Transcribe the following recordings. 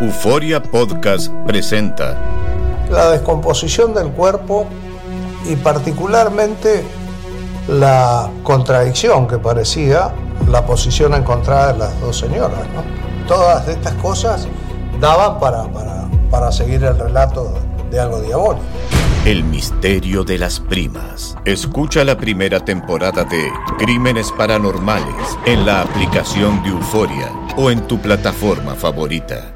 Euforia Podcast presenta la descomposición del cuerpo y particularmente la contradicción que parecía la posición encontrada de las dos señoras. ¿no? Todas estas cosas daban para, para, para seguir el relato de algo diabólico. El misterio de las primas. Escucha la primera temporada de Crímenes Paranormales en la aplicación de Euforia o en tu plataforma favorita.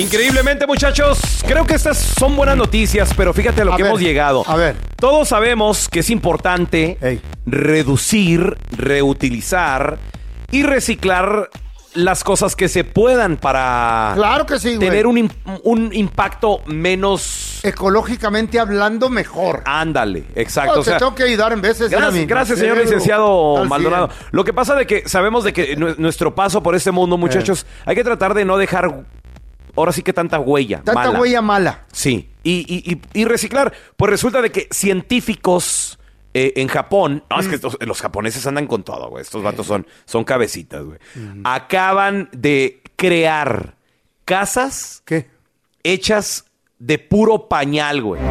Increíblemente, muchachos, creo que estas son buenas noticias, pero fíjate a lo A que ver, hemos llegado. a ver. Todos sabemos que es importante reducir, reutilizar y reciclar las cosas que se puedan para Claro que sí, güey. tener un, im- un impacto menos Ecológicamente hablando, mejor. Ándale, exacto. No, o sea, te tengo que ayudar en veces. Gracias, señor licenciado Al Maldonado. Lo que pasa de que sabemos de que nu- nuestro paso por este mundo, muchachos, hay que tratar de no dejar ahora sí que tanta huella. Tanta mala. huella mala. Sí, y, y- y- y reciclar. Pues resulta de que científicos eh, en Japón, no, es Mm. que estos- los japoneses andan con todo, güey. Estos vatos son, son cabecitas, güey. Acaban de crear casas hechas de puro pañal, güey.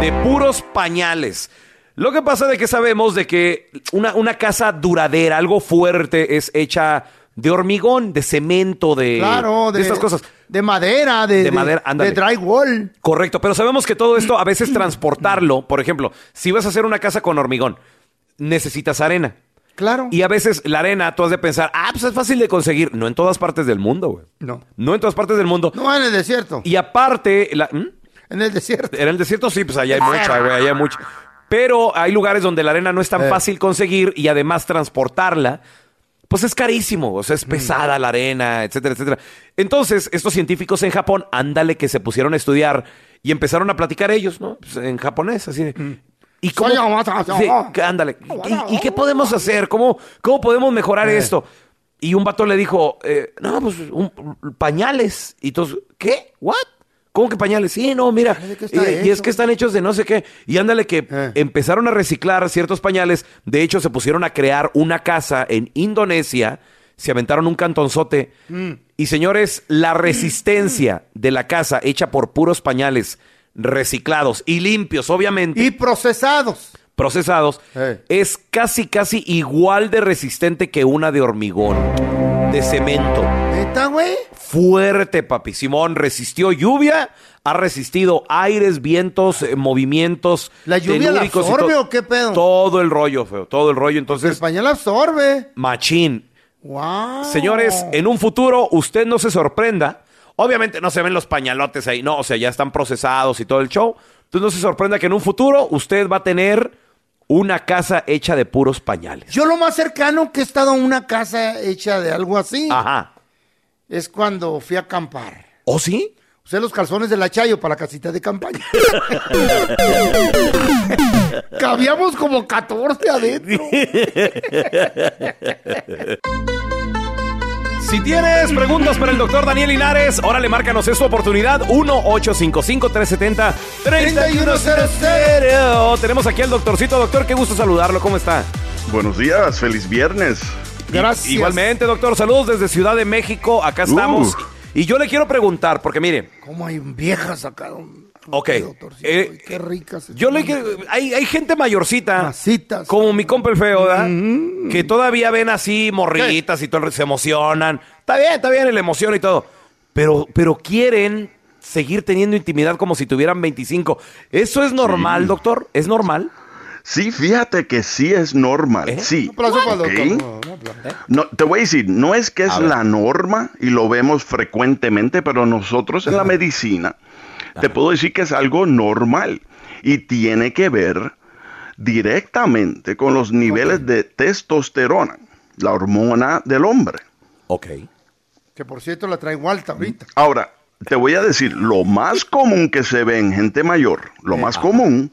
De puros pañales. Lo que pasa de que sabemos de que una, una casa duradera, algo fuerte, es hecha de hormigón, de cemento, de, Claro, de, estas cosas. De madera, de, De madera, ándale. de drywall. Correcto, pero sabemos que todo esto a veces transportarlo, por ejemplo, si vas a hacer una casa con hormigón, necesitas arena. Claro. Y a veces la arena, tú has de pensar, ah, pues es fácil de conseguir. No en todas partes del mundo, güey. No. No en todas partes del mundo. No en el desierto. Y aparte, la- ¿Mm? En el desierto. en el desierto sí, pues allá hay mucha, güey, allá hay mucha. Pero hay lugares donde la arena no es tan Eh. fácil conseguir y además transportarla, pues es carísimo, o sea, es pesada la arena, etcétera, etcétera. Entonces, estos científicos en Japón, ándale que se pusieron a estudiar y empezaron a platicar ellos, ¿no? Pues, en japonés, así de... ¿Y cómo? Sí, ándale. ¿Y, y qué podemos hacer? ¿Cómo, cómo podemos mejorar esto? Y un vato le dijo, eh, no, pues un- pañales. Y todos, ¿qué? ¿What? ¿Cómo que pañales? Sí, no, mira. está y, y es que están hechos de no sé qué. Y ándale que empezaron a reciclar ciertos pañales. De hecho, se pusieron a crear una casa en Indonesia. Se aventaron un cantonzote. Y señores, la resistencia de la casa hecha por puros pañales reciclados y limpios, obviamente. Y procesados. procesados, es casi, casi igual de resistente que una de hormigón, de cemento. ¿Neta, güey? Fuerte, papi. Simón resistió lluvia, ha resistido aires, vientos, eh, movimientos. ¿La lluvia la telúricos y absorbe to- o qué pedo? Todo el rollo, feo, todo el rollo. Entonces, El pañal absorbe. machín. Wow. Señores, en un futuro usted no se sorprenda Obviamente no se ven los pañalotes ahí, no, o sea, ya están procesados y todo el show. Entonces no se sorprenda que en un futuro usted va a tener una casa hecha de puros pañales. Yo lo más cercano que he estado a una casa hecha de algo así Ajá. es cuando fui a acampar. ¿Oh, sí? Usé los calzones de la Chayo para la casita de campaña. Cabíamos como 14 adentro. Si tienes preguntas para el doctor Daniel Linares, órale, márcanos, es tu oportunidad. 1-855-370-3100. Tenemos aquí al doctorcito. Doctor, qué gusto saludarlo. ¿Cómo está? Buenos días, feliz viernes. Gracias. Igualmente, doctor. Saludos desde Ciudad de México. Acá estamos. Uh. Y yo le quiero preguntar, porque mire, ¿Cómo hay viejas acá? don- Ok. doctorcito? Eh, Qué ricas. yo le quiero. Hay, hay gente mayorcita. Masitas. Como mi compa el feo, ¿verdad? Que todavía ven así morritas y todo, el- se emocionan. Está bien, está bien, la emoción y todo. Pero, pero quieren seguir teniendo intimidad como si tuvieran 25. ¿Eso es normal, doctor? ¿Es normal? Sí, fíjate que sí es normal, ¿Eh? sí. Un aplauso para el ¿ok? doctor. No, te voy a decir, no es que es la norma y lo vemos frecuentemente, pero nosotros en la medicina te puedo decir que es algo normal y tiene que ver directamente con los niveles de testosterona, la hormona del hombre. Ok. Que por cierto la traigo alta ahorita. Ahora, te voy a decir, lo más común que se ve en gente mayor, lo Eh, más común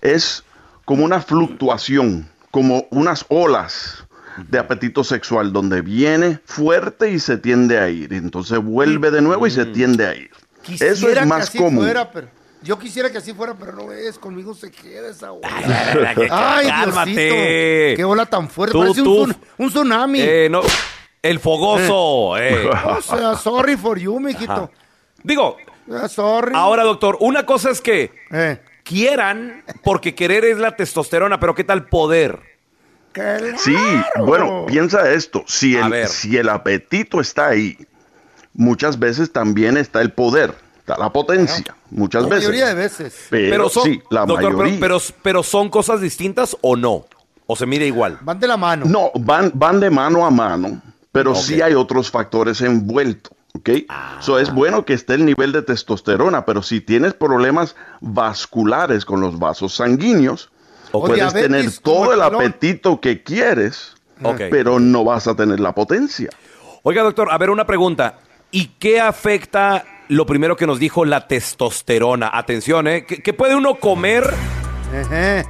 es como una fluctuación, como unas olas de apetito sexual, donde viene fuerte y se tiende a ir, entonces vuelve de nuevo y se tiende a ir. Eso Quisiera es que más así común. fuera, pero yo quisiera que así fuera, pero no es. Conmigo se queda esa ola. Ay, Ay, cálmate. Diosito. Qué ola tan fuerte. Tú, Parece tú. Un, tsun- un tsunami. Eh, no. El fogoso. eh. O sea, sorry for you, mijito. Digo, Ah, sorry. ahora, doctor, una cosa es que Eh, quieran, porque querer es la testosterona, pero ¿qué tal poder? claro. Sí, bueno, piensa esto, si el, si el apetito está ahí, muchas veces también está el poder, está la potencia, muchas La veces. mayoría de veces. Pero, Pero son, sí, la doctor, pero- mayoría. pero, pero son cosas distintas o no? ¿O se mide igual? Van de la mano. No, van, van de mano a mano, pero sí hay otros factores envueltos. ¿Ok? So, Ah. es bueno que esté el nivel de testosterona, pero si tienes problemas vasculares con los vasos sanguíneos, O puedes diabetes tener todo el el apetito que quieres, Ok. pero no vas a tener la potencia. Oiga, doctor, a ver, una pregunta. ¿Y qué afecta lo primero que nos dijo la testosterona? Atención, ¿eh? ¿Qué, qué puede uno comer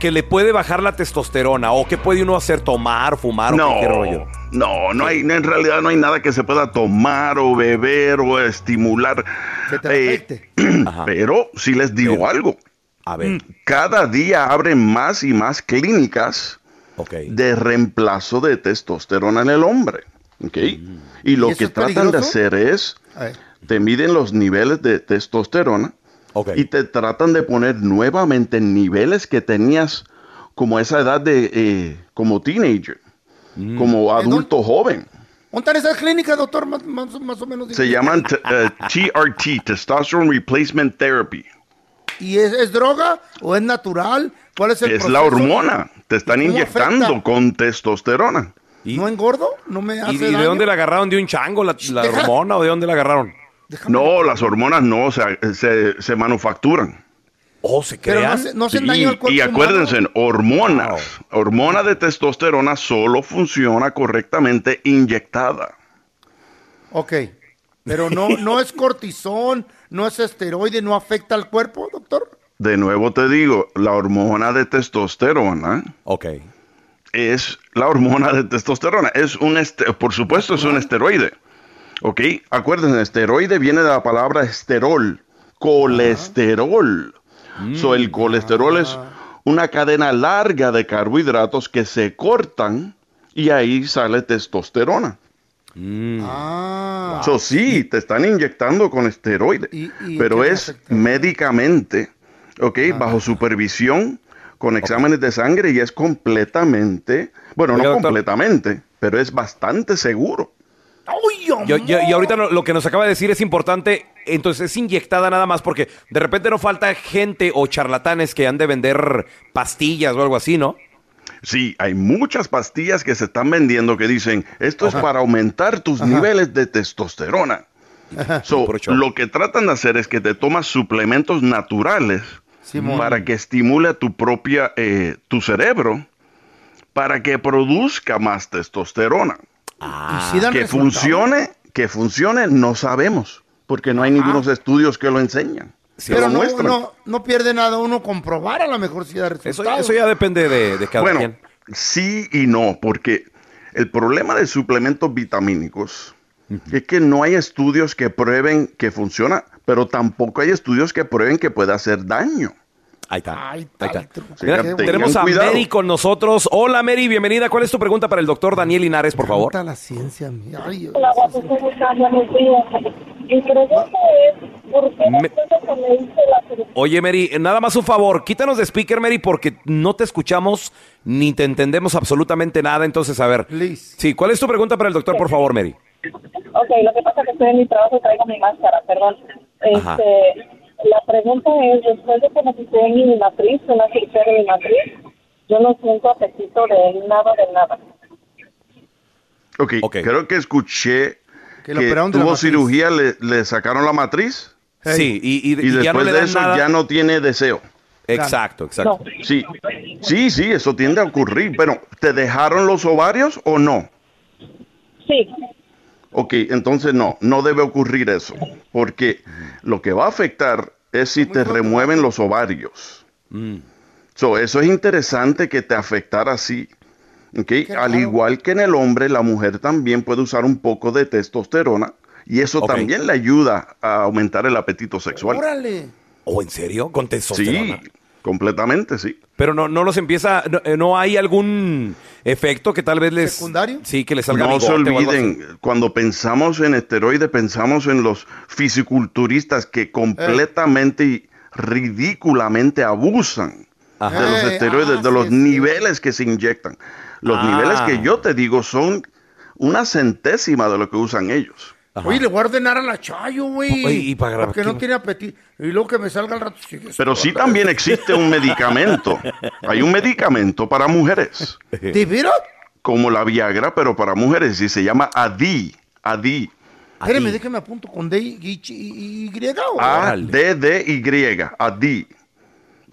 que le puede bajar la testosterona? ¿O qué puede uno hacer? ¿Tomar, fumar o No, qué, qué rollo? no, no hay, en realidad no hay nada que se pueda tomar o beber o estimular. Que te Eh, afecte. Pero si les digo Pero- algo, A ver, cada día abren más y más clínicas de reemplazo de testosterona en el hombre. ¿ok? Y lo ¿Y eso que tratan de hacer es, te miden los niveles de testosterona y te tratan de poner nuevamente en niveles que tenías como esa edad de, eh, como teenager, Mm. como adulto joven. ¿Dónde están esas clínicas, doctor? Más, más- más o menos. Se llaman t- eh, TRT, Testosterone Replacement Therapy. ¿Y es, es droga o es natural? ¿Cuál es el Es la hormona, te están ¿Cómo inyectando afecta? con testosterona. ¿Y, ¿No engordo? ¿No me hace y- y de dónde la agarraron? ¿De un chango la, hormona o de dónde la agarraron? No, las hormonas no, o sea, se, se manufacturan. Oh, se Pero no, crean. hace- no hacen Sí, daño al cuerpo y acuérdense, humano. hormonas. Hormona de testosterona solo funciona correctamente inyectada. Ok. Pero no, no es cortisón, no es esteroide, no afecta al cuerpo, doctor. De nuevo te digo, la hormona de testosterona Ok. es la hormona de testosterona. Es un este- por supuesto, es un esteroide. ¿Ok? Acuérdense, esteroide viene de la palabra esterol, colesterol. So, el colesterol es una cadena larga de carbohidratos que se cortan y ahí sale testosterona. Ah. So, sí, te están inyectando con esteroide, ¿Y- y pero es afecta? médicamente, ¿ok? Bajo supervisión, con exámenes de sangre y es completamente, bueno, Oiga, no doctor. completamente, pero es bastante seguro. ¡Uy, Yo- yo- y ahorita lo, lo que nos acaba de decir es importante. Entonces es inyectada nada más porque de repente no falta gente o charlatanes que han de vender pastillas o algo así, ¿no? Sí, hay muchas pastillas que se están vendiendo que dicen, esto es para aumentar tus niveles de testosterona. So, lo que tratan de hacer es que te tomas suplementos naturales Simón. para que estimule a tu propia, eh, tu cerebro, para que produzca más testosterona. Y dan que funcione, que funcione, no sabemos, porque no hay ningunos estudios que lo enseñan. Pero no, no, no pierde nada uno comprobar, a lo mejor si da Eso, eso ya depende de, de cada bueno, quien. sí y no, porque el problema de suplementos vitamínicos es que no hay estudios que prueben que funciona, pero tampoco hay estudios que prueben que puede hacer daño. Ahí está. Ahí está. Sí, Mira, tenemos a cuidado. Mary con nosotros. Hola Mary, bienvenida. ¿Cuál es tu pregunta para el doctor Daniel Linares, por favor? La ciencia, mía. Ay, La guapetona, buenos días. Mi pregunta es, ¿por qué Me- que la Oye Mary, nada más un favor, quítanos de speaker Mary porque no te escuchamos ni te entendemos absolutamente nada. Entonces, a ver. Please. Sí, ¿cuál es tu pregunta para el doctor, por favor, Mary? Ok, lo que pasa es que estoy en mi trabajo y traigo mi máscara, perdón. Ajá. Este, la pregunta es, después de que me quité mi matriz, una cirugía de mi matriz, yo no siento apetito de nada, de nada. Ok, Ok. creo que escuché Que tuvo cirugía, le, le sacaron la matriz Hey. Sí, y, y- y, y ya no después de eso nada. ya no tiene deseo. Exacto, exacto. No, Sí, sí, sí, eso tiende a ocurrir, pero ¿te dejaron los ovarios o no? sí, Ok, entonces no, no debe ocurrir eso, porque lo que va a afectar es si te remueven los ovarios. Mm. So, eso es interesante que te afectara así. ok. Al raro. igual que en el hombre, la mujer también puede usar un poco de testosterona y eso también le ayuda a aumentar el apetito sexual. Órale. ¿O en serio? Con Sí. Completamente, sí. Pero no, no los empieza, no, eh, no hay algún efecto que tal vez les... ¿Secundario? Sí, que les salga No se olviden, cuando pensamos en esteroides, pensamos en los fisiculturistas que completamente y ridículamente abusan Ajá. de los Eh, esteroides, ah, de los sí. niveles que se inyectan. Los Ah. niveles que yo te digo son una centésima de lo que usan ellos. Ajá. Oye, le voy a ordenar a la Chayo, güey. Oye, ¿y para Porque no tiene apetito. Y luego que me salga al rato. Pero sí también existe un medicamento. Hay un medicamento para mujeres, ¿De veras? como la Viagra, pero para mujeres, y se llama ADI. ADI. Espérame, déjame apunto con D y, y- y- y- o- A D D Y ADI.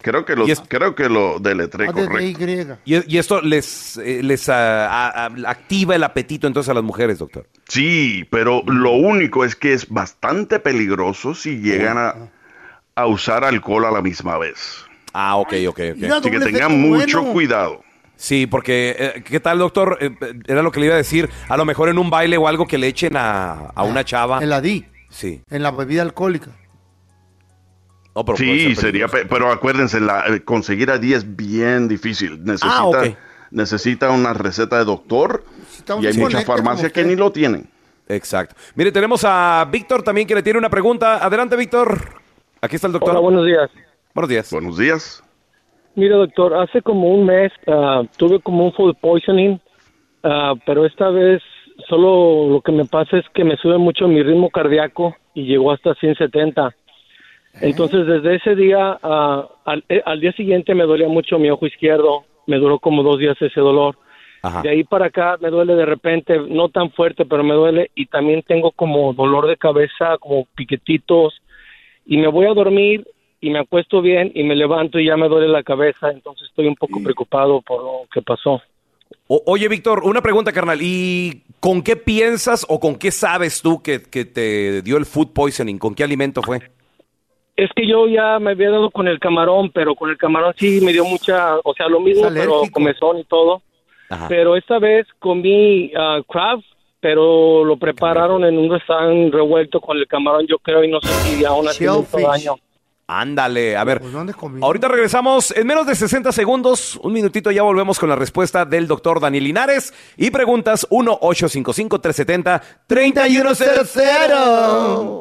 Creo que lo es- creo que lo deletré A, D, D, correcto. Y. Esto les, eh, les ah, ah, ah, activa el apetito entonces a las mujeres, doctor. Sí, pero lo único es que es bastante peligroso si llegan a, a usar alcohol a la misma vez. Ah, ok, ok, ok. Así que tengan mucho bueno. cuidado. Sí, porque, eh, ¿qué tal, doctor? Eh, era lo que le iba a decir. A lo mejor en un baile o algo que le echen a, a una chava. En la D, Sí. en la bebida alcohólica. No, pero puede Sí, ser sería, pero acuérdense, la- eh, conseguir ADI es bien difícil. Necesita, Ah, ok. necesita una receta de doctor Necesita y hay muchas farmacias que ni lo tienen. Exacto. Mire, tenemos a Víctor también que le tiene una pregunta. Adelante, Víctor. Aquí está el doctor. Hola, buenos días. Buenos días. Buenos días. Mira, doctor, hace como un mes ah, tuve como un food poisoning, ah, pero esta vez solo lo que me pasa es que me sube mucho mi ritmo cardíaco y llegó hasta 170. Entonces, desde ese día, ah, al, eh, al día siguiente me dolía mucho mi ojo izquierdo, me duró como dos días ese dolor. Ajá. De ahí para acá me duele de repente, no tan fuerte, pero me duele y también tengo como dolor de cabeza, como piquetitos y me voy a dormir y me acuesto bien y me levanto y ya me duele la cabeza, entonces estoy un poco preocupado por lo que pasó. O- oye, Víctor, una pregunta, carnal. ¿Y con qué piensas o con qué sabes tú que, que te dio el food poisoning? ¿Con qué alimento fue? Es que yo ya me había dado con el camarón, pero con el camarón sí me dio mucha, o sea, lo mismo, pero comezón y todo. Ajá. Pero esta vez comí ah, crab, pero lo prepararon en un restaurante revuelto con el camarón, yo creo, y no sé si aún así me hizo daño. Ándale, a ver. Pues, ¿dónde comí? Ahorita regresamos en menos de 60 segundos. Un minutito ya volvemos con la respuesta del doctor Daniel Linares. Y preguntas 1-855-370-3100.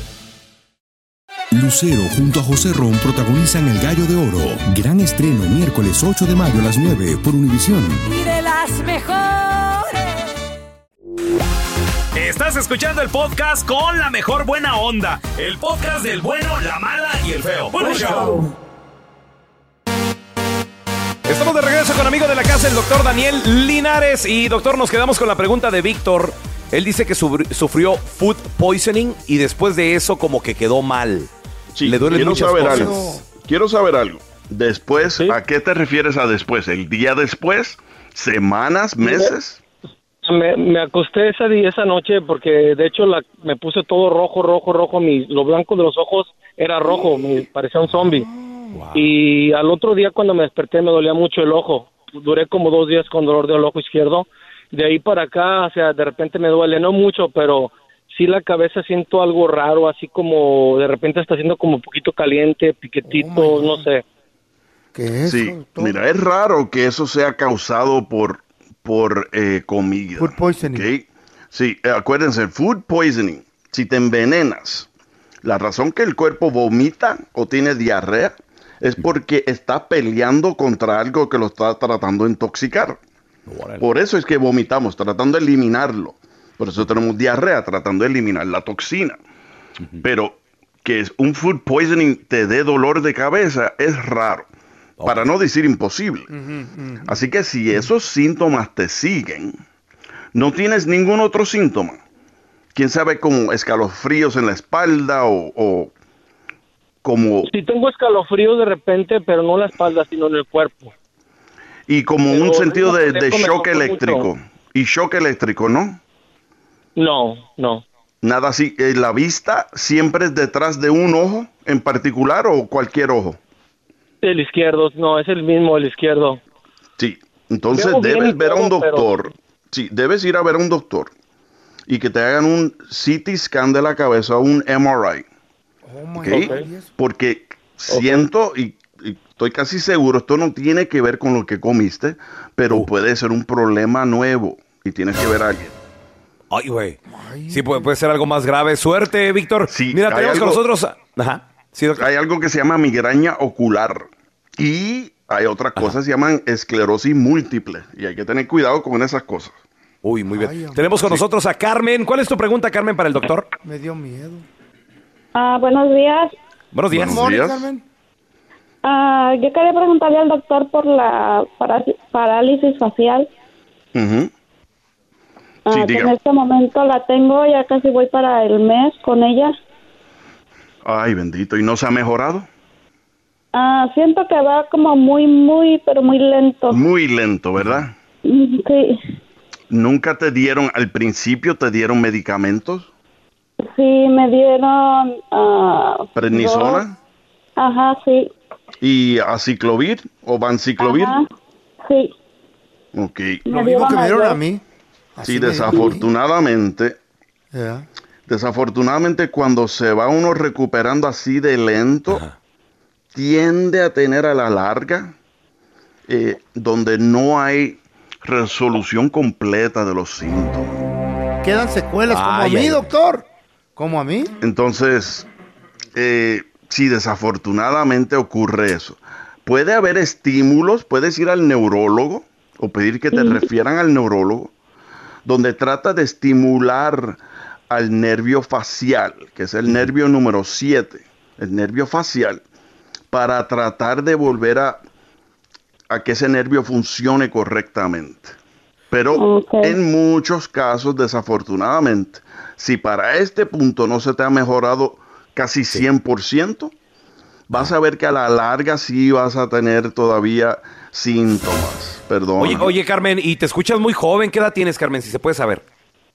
Lucero junto a José Ron protagonizan El Gallo de Oro. Gran estreno miércoles 8 de mayo a las 9 por Univisión. Y de las mejores. Estás escuchando el podcast con la mejor buena onda. El podcast del bueno, la mala y el feo. Buen show. Estamos de regreso con amigo de la casa, el doctor Daniel Linares. Y doctor, nos quedamos con la pregunta de Víctor. Él dice que sufri- sufrió food poisoning y después de eso como que quedó mal. Sí, Le duelen quiero muchas saber cosas. algo. Quiero saber algo. Después, ¿a qué te refieres a después? ¿El día después? ¿Semanas? ¿Meses? Me, me acosté esa, esa noche porque de hecho la, me puse todo rojo, rojo, rojo. Mi, lo blanco de los ojos era rojo, me parecía un zombie. Y al otro día cuando me desperté me dolía mucho el ojo. Duré como dos días con dolor del ojo izquierdo. De ahí para acá, o sea, de repente me duele, no mucho, pero sí la cabeza siento algo raro, así como de repente está haciendo como un poquito caliente, piquetito, no sé. ¿Qué Sí, mira, es raro que eso sea causado por, por eh, comida. Food poisoning. ¿ok? Sí, eh, acuérdense, food poisoning, si te envenenas, la razón que el cuerpo vomita o tiene diarrea es porque está peleando contra algo que lo está tratando de intoxicar. Por eso es que vomitamos, tratando de eliminarlo. Por eso tenemos diarrea, tratando de eliminar la toxina. Pero que es un food poisoning te dé dolor de cabeza es raro, para no decir imposible. Así que si esos síntomas te siguen, no tienes ningún otro síntoma. Quién sabe, como escalofríos en la espalda o, o como Sí tengo escalofríos de repente, pero no en la espalda, sino en el cuerpo. y como Pero un sentido de, de shock eléctrico. mucho. Y shock eléctrico, ¿no? No, no. Nada así. ¿La vista siempre es detrás de un ojo en particular o cualquier ojo? El izquierdo, no, es el mismo, el izquierdo. Sí. Entonces debes ver a un pero- doctor. Sí, debes ir a ver a un doctor y que te hagan un CT scan de la cabeza, un MRI. ¿ok? Porque siento y, y estoy casi seguro, esto no tiene que ver con lo que comiste, pero puede ser un problema nuevo y tienes que ver a alguien. Ay, güey. Sí, puede, puede ser algo más grave. Suerte, Víctor. Mira, hay tenemos con nosotros... Ajá. Hay algo que se llama migraña ocular y hay otras cosas que se llaman esclerosis múltiple y hay que tener cuidado con esas cosas. Uy, muy bien. Tenemos con nosotros a Carmen. ¿Cuál es tu pregunta, Carmen, para el doctor? Me dio miedo. Ah, buenos días. Buenos días. Buenos días. Carmen. Ah, yo quería preguntarle al doctor por la parálisis facial. Ujú. Ah, Sí, que diga. en este momento la tengo, ya casi voy para el mes con ella. Ay, bendito. ¿Y no se ha mejorado? Ah, siento que va como muy, muy, pero muy lento. Muy lento, ¿verdad? Mm, Sí, ¿Nunca te dieron, al principio te dieron medicamentos? sí, me dieron... ah, ¿Prednisona? dos- Ajá, sí. ¿Y aciclovir o vanciclovir? Ajá, sí. Ok. Me dieron las Sí, desafortunadamente, desafortunadamente cuando se va uno recuperando así de lento, tiende a tener a la larga, eh, donde no hay resolución completa de los síntomas. Quedan secuelas como a mí, ay, doctor. Como a mí. Entonces, eh, si desafortunadamente ocurre eso, puede haber estímulos, puedes ir al neurólogo o pedir que te refieran al neurólogo, donde trata de estimular al nervio facial, que es el nervio número 7, el nervio facial, para tratar de volver a, a que ese nervio funcione correctamente. Pero en muchos casos, desafortunadamente, si para este punto no se te ha mejorado casi 100%, vas a ver que a la larga sí vas a tener todavía síntomas. Perdón. Oye, oye, Carmen, y te escuchas muy joven. ¿Qué edad tienes, Carmen, si se puede saber?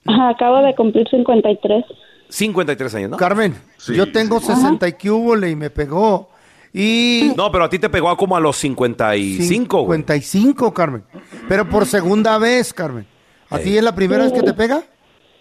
Acabo de cumplir 53. 53 años, ¿no? Carmen, yo tengo 60 y que hubo y me pegó. Y No, pero a ti te pegó como a los 55, güey. 55, Carmen. Pero por segunda vez, Carmen. ¿A ti es la primera vez que te pega?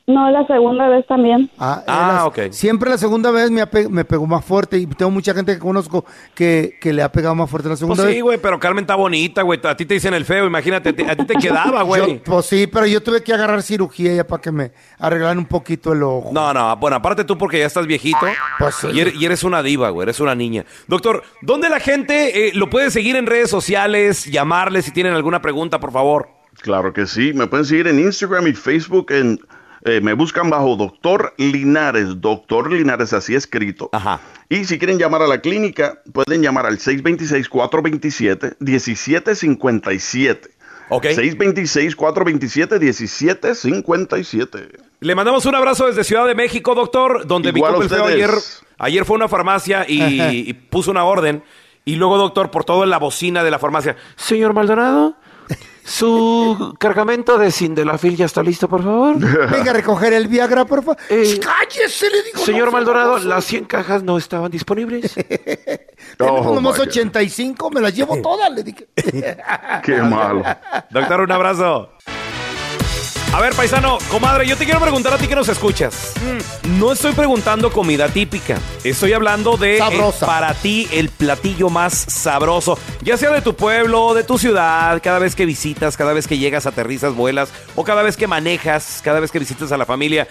No, la segunda vez también. Ah, ah ok. Siempre la segunda vez me, ha pe- me pegó más fuerte y tengo mucha gente que conozco que, que le ha pegado más fuerte la segunda Pues sí, vez. güey, pero Carmen está bonita, güey. A ti te dicen el feo, imagínate, te- a ti te quedaba, güey. Pues sí, pero yo tuve que agarrar cirugía ya para que me arreglaran un poquito el ojo. No, no, bueno, aparte tú porque ya estás viejito Pues sí. y, eres, y eres una diva, güey, eres una niña. Doctor, ¿dónde la gente eh, lo puede seguir en redes sociales, llamarle si tienen alguna pregunta, por favor? Claro que sí. Me pueden seguir en Instagram y Facebook. En, eh, me buscan bajo Doctor Linares. Doctor Linares, así escrito. Ajá. Y si quieren llamar a la clínica, pueden llamar al 626-427-1757. Ok. 626-427-1757. Le mandamos un abrazo desde Ciudad de México, doctor, donde mi Igual compa el feo ustedes. ayer, ayer fue a una farmacia y, y puso una orden. Y luego, doctor, por todo en la bocina de la farmacia. Señor Maldonado, su cargamento de Sindelafil ya está listo, por favor. Venga a recoger el Viagra, por favor. Cállese, le digo. Eh, Señor no, Maldonado, las 100 cajas no estaban disponibles. Tenemos Oh, nomás my God. 85, me las llevo todas, le dije. Qué malo. Doctor, un abrazo. A ver, paisano, comadre, yo te quiero preguntar a ti que nos escuchas. No estoy preguntando comida típica. Estoy hablando de el- para ti el platillo más sabroso, ya sea de tu pueblo, de tu ciudad, cada vez que visitas, cada vez que llegas, aterrizas, vuelas, o cada vez que manejas, cada vez que visitas a la familia.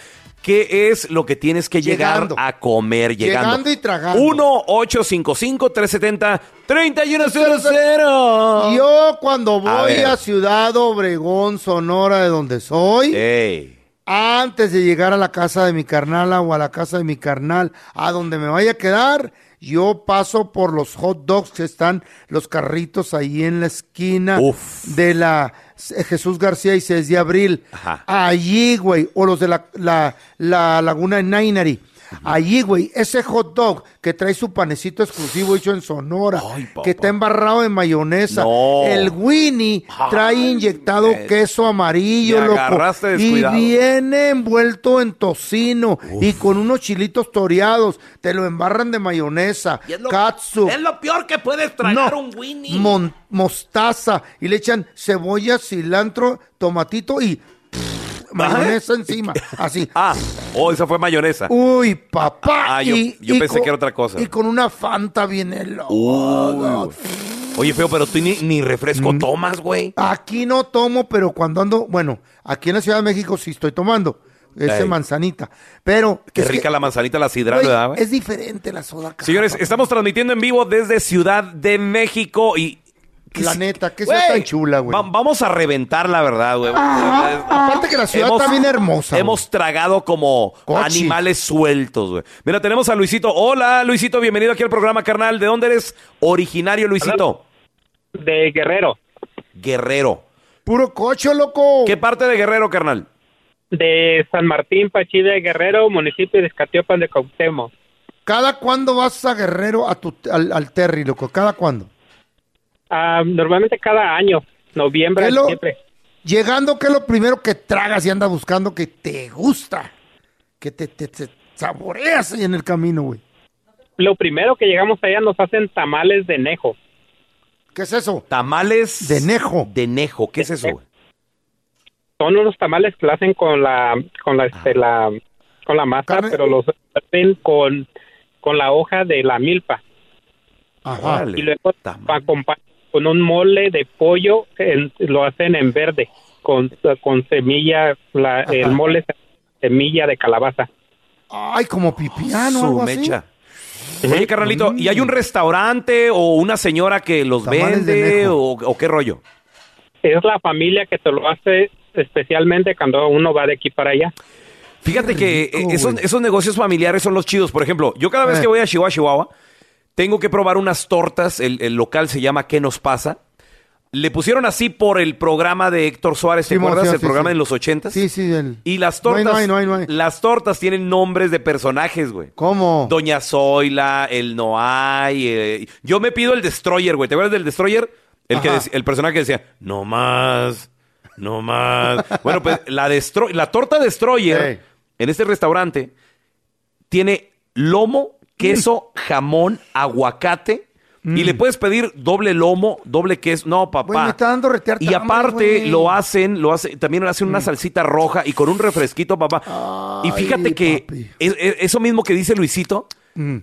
¿Qué es lo que tienes que Llegando. llegar a comer llegando? Llegando y tragando. 1-855-370-3100. Yo cuando voy a, Ciudad Obregón, Sonora, de donde soy, Ey. antes de llegar a la casa de mi carnala o a la casa de mi carnal, a donde me vaya a quedar, yo paso por los hot dogs que están los carritos ahí en la esquina Uf. de la Jesús García y 6 de abril. Ajá. Allí, güey, o los de la, la, la Laguna de Nainari. Allí, güey, ese hot dog que trae su panecito exclusivo hecho en Sonora, Ay, que está embarrado en mayonesa. No. El Winnie trae inyectado queso amarillo, me loco. Y viene envuelto en tocino y con unos chilitos toreados. Te lo embarran de mayonesa, katsu. lo peor que puedes No, mon- mostaza y le echan cebolla, cilantro, tomatito y mayonesa encima, así. Ah, oh, esa fue mayonesa. Uy, papá. Ah, yo- y- yo y pensé con- que era otra cosa. Y con una Fanta bien helada. Uy. Oye, feo, pero tú ni, ni refresco Mm. tomas, güey. Aquí no tomo, pero cuando ando, bueno, aquí en la Ciudad de México sí estoy tomando. Ese Ey. manzanita. Pero. Qué es que, rica la manzanita, la sidra, ¿verdad? Es diferente la soda. Señores, papá. estamos transmitiendo en vivo desde Ciudad de México y... La sí- neta, sea tan chula, güey. va- vamos a reventar la verdad, güey. Aparte que la ciudad Hemos- está bien hermosa. güey. Hemos tragado como Cochi. animales sueltos, güey. Mira, tenemos a Luisito. Hola, Luisito, bienvenido aquí al programa, carnal. ¿De dónde eres originario, Luisito? De Guerrero, Guerrero. Puro cocho, loco. ¿Qué parte de Guerrero, carnal? de San Martín, Pachide, Guerrero, municipio de Escatiopan de Cuauhtémoc. ¿Cada cuándo vas a Guerrero a tu, al, al Terry, loco? ¿Cada cuándo? Ah, normalmente cada año, noviembre, ¿Qué lo- siempre. Llegando, ¿qué es lo primero que tragas y andas buscando que te gusta? Que te, te, te saboreas ahí en el camino, güey. Lo primero que llegamos allá nos hacen tamales de nejo. ¿Qué es eso? Tamales. De nejo. De nejo. ¿Qué es eso, güey? Son unos tamales que lo hacen con la, con la, este, la, con la masa, Carne- pero los hacen con, con la hoja de la milpa. Ajá. Y luego acompañan con un mole de pollo, en- lo hacen en verde, con, con semilla, la, el mole semilla de calabaza. Ay, como pipiano, Su algo así. mecha. Oye, carnalito, ¿y hay un restaurante o una señora que los Tamales de vende nejo. o, o qué rollo? Es la familia que te lo hace especialmente cuando uno va de aquí para allá. Fíjate que rico, eh, esos, esos negocios familiares son los chidos. Por ejemplo, yo cada vez Eh. que voy a Chihuahua, Chihuahua, tengo que probar unas tortas. El, el local se llama ¿Qué nos pasa? Le pusieron así por el programa de Héctor Suárez, ¿te Sí, acuerdas? el sí, programa sí. de los ochentas. Sí, sí. el- Y las No hay, tortas, no hay, no hay, no hay. las tortas tienen nombres de personajes, güey. ¿Cómo? Doña Zoila, el Noay. eh, yo me pido el Destroyer, güey. ¿Te acuerdas del Destroyer? El, que Ajá. dec- el personaje que decía, no más, no más. bueno, pues la, destro- la torta Destroyer Ey. en este restaurante tiene lomo, queso, jamón, aguacate. Y le puedes pedir doble lomo, doble queso. No, papá. Me está dando retear Y aparte güey. lo hacen, lo hacen, también le hacen una salsita roja y con un refresquito, papá. y fíjate que es- es- eso mismo que dice Luisito, Mm.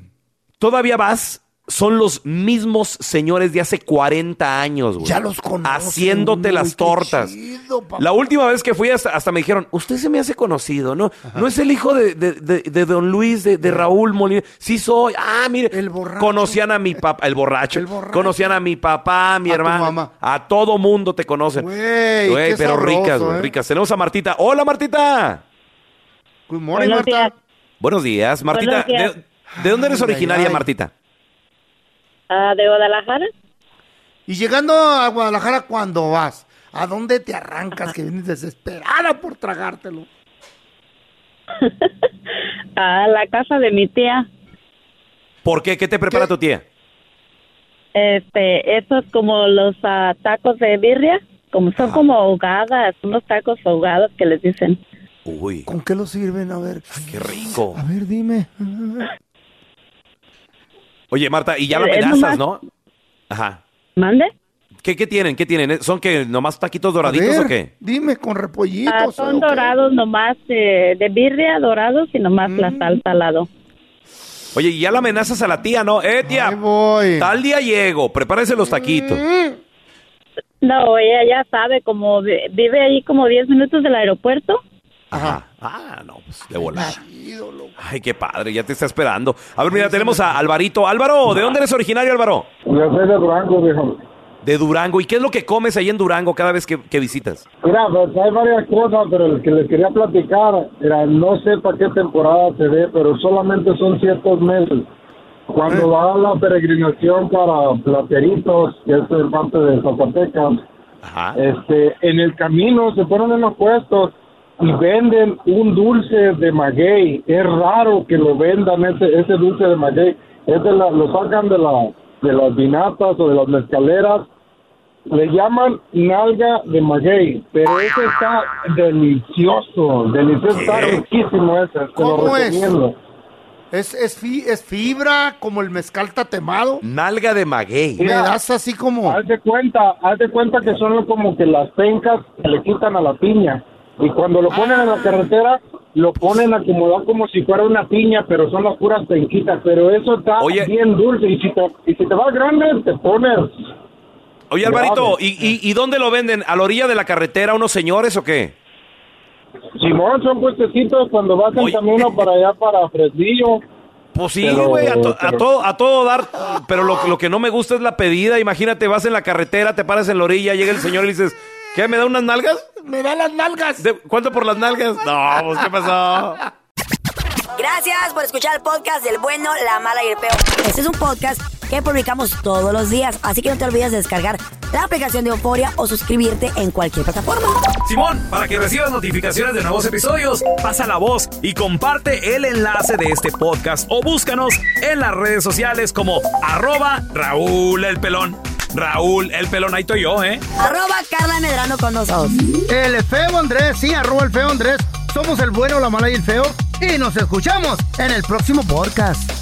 todavía vas, son los mismos señores de hace 40 años, güey. Ya los conocen, Haciéndote las qué tortas. chido, papá. La última vez que fui hasta, hasta me dijeron, usted se me hace conocido, ¿no? ¿No es el hijo de, de- de- de don Luis, de, de Raúl Molina? Sí soy. Ah, mire. Conocían a mi papá, el borracho. Conocían a mi papá, mi A tu hermano. mamá. A todo mundo te conocen. Güey, Güey, pero sabroso, ricas, güey, ¿eh? ricas. Tenemos a Martita. Hola, Martita. Good morning, Buenos Marta. días. Buenos días. Martita, Buenos días. ¿de, de dónde eres Ay, originaria, ay, ay. Martita? Ah, de Guadalajara. Y llegando a Guadalajara, ¿cuándo vas? ¿A dónde te arrancas que vienes desesperada por tragártelo? A la casa de mi tía. ¿Por qué? ¿Qué te prepara tu tía? Este, esos como los ah, tacos de birria, como son como ahogadas, unos tacos ahogados que les dicen. Uy. ¿Con qué lo sirven? A ver. Qué rico. A ver, dime. Oye, Marta, y ya la Es amenazas, nomás- ¿no? Ajá. ¿Mande? ¿Qué, ¿Qué tienen? ¿Qué tienen? ¿Son que nomás taquitos doraditos ver, o qué? Dime, con repollitos. Ah, son dorados nomás eh, de birria, dorados y nomás la salsa al lado. Oye, y ya la amenazas a la tía, ¿no? Eh, tía. Tal día llego, prepárese los taquitos. No, ella ya sabe, como vi- vive ahí como 10 minutos del aeropuerto. Ajá. Ah, no, pues de volar. Ay, qué padre, ya te está esperando. A ver, mira, tenemos a Alvarito. Álvaro, ¿de dónde eres originario, Álvaro? Yo soy de Durango, viejo. De Durango. ¿Y qué es lo que comes ahí en Durango cada vez que, que visitas? Mira, pues hay varias cosas, pero el que les quería platicar, era, no sé para qué temporada se ve, pero solamente son ciertos meses. Cuando va la peregrinación para Plateritos, que es el parte de Zacatecas, este, en el camino se ponen en los puestos y venden un dulce de maguey. Es raro que lo vendan ese, ese dulce de maguey. Es de la- lo sacan de, la, de las vinatas o de las mezcaleras le llaman nalga de maguey, pero ese está delicioso, delicioso, está riquísimo ese, te lo ¿Cómo es? recomiendo. ¿Es, es, fi- es fibra como el mezcal tatemado? Nalga de maguey. Me das así como... Haz de cuenta, haz de cuenta que son como que las pencas que le quitan a la piña. Y cuando lo ponen en la carretera, lo ponen acomodado como si fuera una piña, pero son las puras penquitas. Pero eso está bien dulce. Y si te, y si te vas grande, te pones Oye, Alvarito, ¿y, y, y dónde lo venden? ¿A la orilla de la carretera unos señores o qué? Simón, son puestecitos cuando vas en camino para allá, para Fresnillo. Pues sí, güey, a, to- a todo, a todo dar. Pero lo, lo que no me gusta es la pedida. Imagínate, vas en la carretera, te paras en la orilla, llega el señor y le dices, ¿qué, me da unas nalgas? ¡Me da las nalgas! ¿De- ¿Cuánto por las nalgas? No, pues, ¿qué pasó? Gracias por escuchar el podcast del bueno, la mala y el peor. Este es un podcast que publicamos todos los días, así que no te olvides de descargar la aplicación de Euforia o suscribirte en cualquier plataforma. Simón, para que recibas notificaciones de nuevos episodios, pasa la voz y comparte el enlace de este podcast o búscanos en las redes sociales como arroba Raúl el Pelón. Raúl el Pelón, ahí estoy yo, ¿eh? Arroba Carla Medrano con nosotros. El feo Andrés, sí, arroba el feo Andrés. Somos el bueno, la mala y el feo. Y nos escuchamos en el próximo podcast.